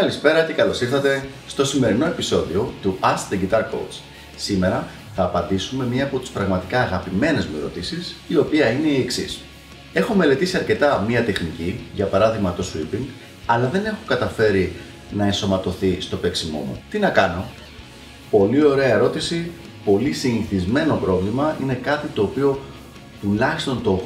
Καλησπέρα και καλώς ήρθατε στο σημερινό επεισόδιο του Ask the Guitar Coach. Σήμερα θα απαντήσουμε μία από τις πραγματικά αγαπημένες μου ερωτήσεις, η οποία είναι η εξής. Έχω μελετήσει αρκετά μία τεχνική, για παράδειγμα το sweeping, αλλά δεν έχω καταφέρει να ενσωματωθεί στο παίξιμό μου. Τι να κάνω; Πολύ ωραία ερώτηση, πολύ συνηθισμένο πρόβλημα, είναι κάτι το οποίο τουλάχιστον το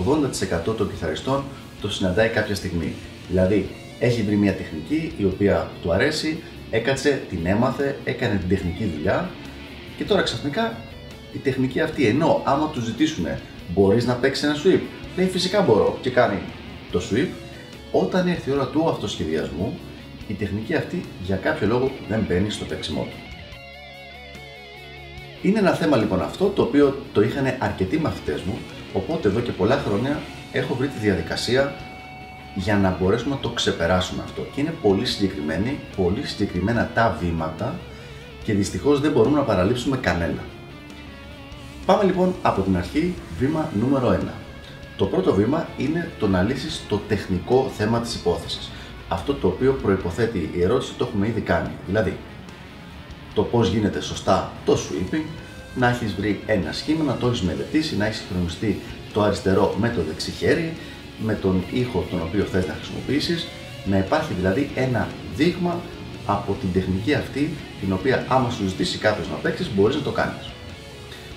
80% των κιθαριστών το συναντάει κάποια στιγμή. Δηλαδή, έχει βρει μια τεχνική η οποία του αρέσει, έκατσε, την έμαθε, έκανε την τεχνική δουλειά και τώρα ξαφνικά η τεχνική αυτή ενώ άμα τους ζητήσουν μπορείς να παίξεις ένα sweep, λέει φυσικά μπορώ και κάνει το sweep, όταν έρθει η ώρα του αυτοσχεδιασμού η τεχνική αυτή για κάποιο λόγο δεν μπαίνει στο παίξιμό του. Είναι ένα θέμα λοιπόν αυτό το οποίο το είχαν αρκετοί μαθητές μου, οπότε εδώ και πολλά χρόνια έχω βρει τη διαδικασία για να μπορέσουμε να το ξεπεράσουμε αυτό. Και είναι πολύ συγκεκριμένη, πολύ συγκεκριμένα τα βήματα και δυστυχώς δεν μπορούμε να παραλείψουμε κανένα. Πάμε λοιπόν από την αρχή, βήμα νούμερο 1. Το πρώτο βήμα είναι το να λύσεις το τεχνικό θέμα της υπόθεσης. Αυτό το οποίο προϋποθέτει η ερώτηση το έχουμε ήδη κάνει. Δηλαδή, το πώς γίνεται σωστά το sweeping, να έχεις βρει ένα σχήμα, να το έχεις μελετήσει, να έχεις συγχρονιστεί το αριστερό με το δεξί χέρι, με τον ήχο τον οποίο θες να χρησιμοποιήσεις, να υπάρχει δηλαδή ένα δείγμα από την τεχνική αυτή, την οποία άμα σου ζητήσει κάποιος να παίξεις, μπορείς να το κάνεις.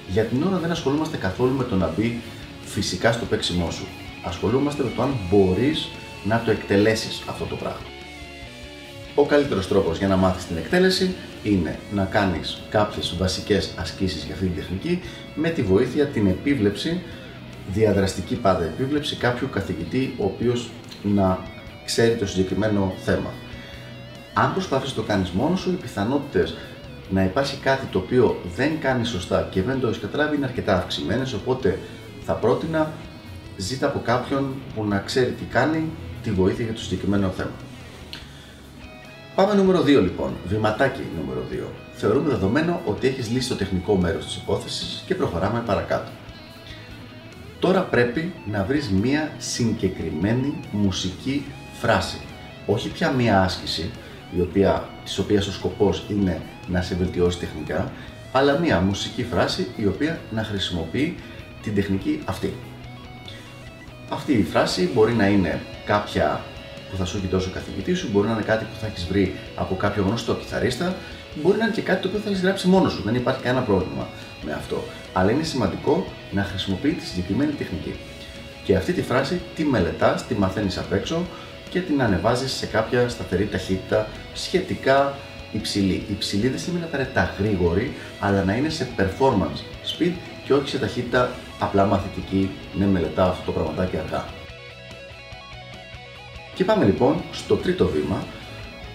Για την ώρα δεν ασχολούμαστε καθόλου με το να μπει φυσικά στο παίξιμό σου. Ασχολούμαστε με το αν μπορείς να το εκτελέσεις αυτό το πράγμα. Ο καλύτερος τρόπος για να μάθεις την εκτέλεση είναι να κάνεις κάποιες βασικές ασκήσεις για αυτή την τεχνική με τη βοήθεια την επίβλεψη διαδραστική πάντα επίβλεψη κάποιου καθηγητή ο οποίος να ξέρει το συγκεκριμένο θέμα. Αν προσπαθείς να το κάνεις μόνος σου, οι πιθανότητες να υπάρχει κάτι το οποίο δεν κάνεις σωστά και δεν το έχεις καταλάβει είναι αρκετά αυξημένες. Οπότε θα πρότεινα ζήτα από κάποιον που να ξέρει τι κάνει, τη βοήθεια για το συγκεκριμένο θέμα. Πάμε νούμερο 2 λοιπόν, βηματάκι νούμερο 2. Θεωρούμε δεδομένο ότι έχεις λύσει το τεχνικό μέρος της υπόθεσης και προχωράμε παρακάτω. Τώρα πρέπει να βρεις μία συγκεκριμένη μουσική φράση. Όχι πια μία άσκηση, η οποία, της οποίας ο σκοπός είναι να σε βελτιώσει τεχνικά, αλλά μία μουσική φράση η οποία να χρησιμοποιεί την τεχνική αυτή. Αυτή η φράση μπορεί να είναι κάποια που θα σου έχει δώσει ο καθηγητής σου, μπορεί να είναι κάτι που θα έχεις βρει από κάποιο γνωστό κιθαρίστα, μπορεί να είναι και κάτι το οποίο θα έχεις γράψει μόνος σου. Δεν υπάρχει κανένα πρόβλημα με αυτό. Αλλά είναι σημαντικό να χρησιμοποιεί τη συγκεκριμένη τεχνική. Και αυτή τη φράση τη μελετάς, τη μαθαίνεις απ' έξω και την ανεβάζεις σε κάποια σταθερή ταχύτητα σχετικά υψηλή. Υψηλή δεν σημαίνει απαραίτητα γρήγορη, αλλά να είναι σε performance speed και όχι σε ταχύτητα απλά μαθητική, ναι μελετάω αυτό το πραγματάκι αργά. Και πάμε λοιπόν στο τρίτο βήμα,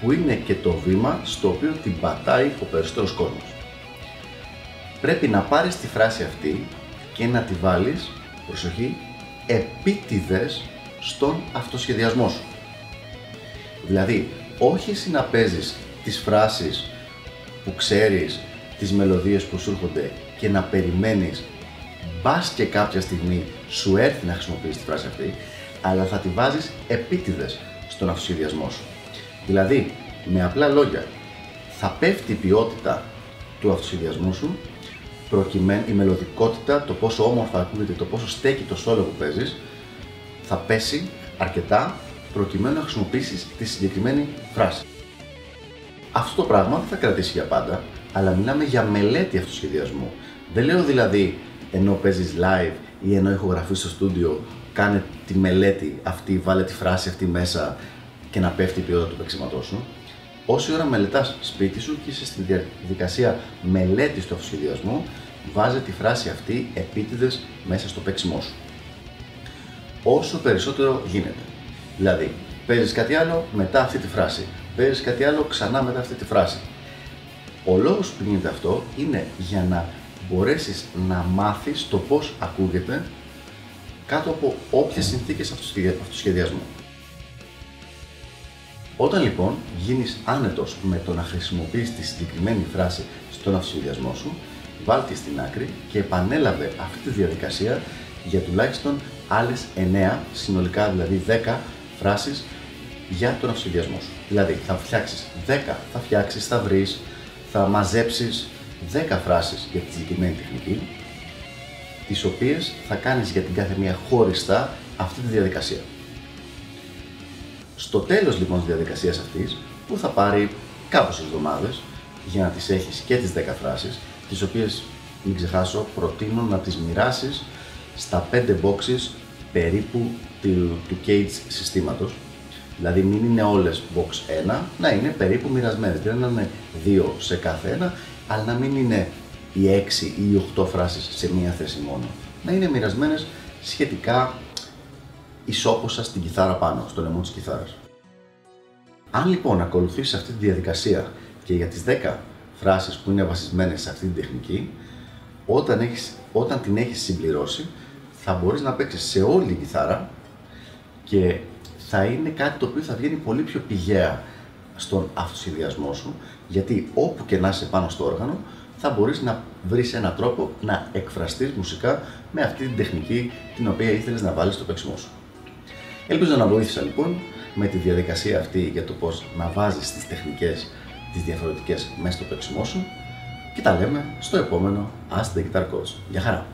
που είναι και το βήμα στο οποίο την πατάει ο περισσότερος κόσμος. Πρέπει να πάρεις τη φράση αυτή και να τη βάλεις, προσοχή, επίτηδες στον αυτοσχεδιασμό σου. Δηλαδή, όχι εσύ να παίζεις τις φράσεις που ξέρεις, τις μελωδίες που σου έρχονται και να περιμένεις μπας και κάποια στιγμή σου έρθει να χρησιμοποιήσεις τη φράση αυτή, αλλά θα τη βάζεις επίτηδες στον αυτοσχεδιασμό σου. Δηλαδή, με απλά λόγια, θα πέφτει η ποιότητα του αυτοσχεδιασμού σου, προκειμένου η μελωδικότητα, το πόσο όμορφα ακούγεται, το πόσο στέκει το σόλο που παίζεις, θα πέσει αρκετά προκειμένου να χρησιμοποιήσεις τη συγκεκριμένη φράση. Αυτό το πράγμα δεν θα κρατήσει για πάντα, αλλά μιλάμε για μελέτη αυτοσχεδιασμού. Δεν λέω δηλαδή ενώ παίζεις live ή ενώ ηχογραφείς στο στούντιο κάνε τη μελέτη αυτή, βάλε τη φράση αυτή μέσα και να πέφτει η ποιότητα του παίξηματό σου. Όση ώρα μελετάς σπίτι σου και είσαι στη διαδικασία μελέτης του αυτοσχεδιασμού, βάζε τη φράση αυτή επίτηδες μέσα στο παίξιμό σου. Όσο περισσότερο γίνεται. Δηλαδή, παίζεις κάτι άλλο μετά αυτή τη φράση. Παίζεις κάτι άλλο ξανά μετά αυτή τη φράση. Ο λόγος που γίνεται αυτό είναι για να μπορέσεις να μάθεις το πώς ακούγεται κάτω από όποιες συνθήκες αυτοσχεδιασμού. Όταν λοιπόν γίνεις άνετος με το να χρησιμοποιείς τη συγκεκριμένη φράση στον αυτοσχεδιασμό σου, βάλτε στην άκρη και επανέλαβε αυτή τη διαδικασία για τουλάχιστον άλλες 9, συνολικά δηλαδή 10 φράσεις για τον αυσοδιασμό σου. Δηλαδή, θα φτιάξεις 10, θα φτιάξεις, θα βρεις, θα μαζέψεις 10 φράσεις για τη συγκεκριμένη τεχνική, τις οποίες θα κάνεις για την κάθε μία χωριστά αυτή τη διαδικασία. Στο τέλος λοιπόν της διαδικασίας αυτής, που θα πάρει κάποιες εβδομάδες για να τις έχεις και τις 10 φράσεις, τις οποίες, μην ξεχάσω, προτείνω να τις μοιράσεις στα 5 boxes περίπου του, του cage συστήματος. Δηλαδή μην είναι όλες box 1, να είναι περίπου μοιρασμένες. Δεν να είναι 2 σε κάθε ένα, αλλά να μην είναι οι 6 ή οι 8 φράσεις σε μία θέση μόνο. Να είναι μοιρασμένες σχετικά ισόποσα στην κιθάρα πάνω, στο λαιμό της κιθάρας. Αν λοιπόν ακολουθήσεις αυτή τη διαδικασία και για τις 10 φράσεις που είναι βασισμένες σε αυτή την τεχνική, όταν, έχεις, όταν την έχεις συμπληρώσει, θα μπορείς να παίξεις σε όλη την κιθάρα και θα είναι κάτι το οποίο θα βγαίνει πολύ πιο πηγαία στον αυτοσχεδιασμό σου, γιατί όπου και να είσαι πάνω στο όργανο, θα μπορείς να βρεις έναν τρόπο να εκφραστείς μουσικά με αυτή την τεχνική την οποία ήθελες να βάλεις στο παίξιμό σου. Ελπίζω να βοήθησα λοιπόν με τη διαδικασία αυτή για το πώς να βάζεις τις τεχνικές τις διαφορετικές μέσα στο παίξιμό σου και τα λέμε στο επόμενο Ask the Guitar Coach. Γεια χαρά!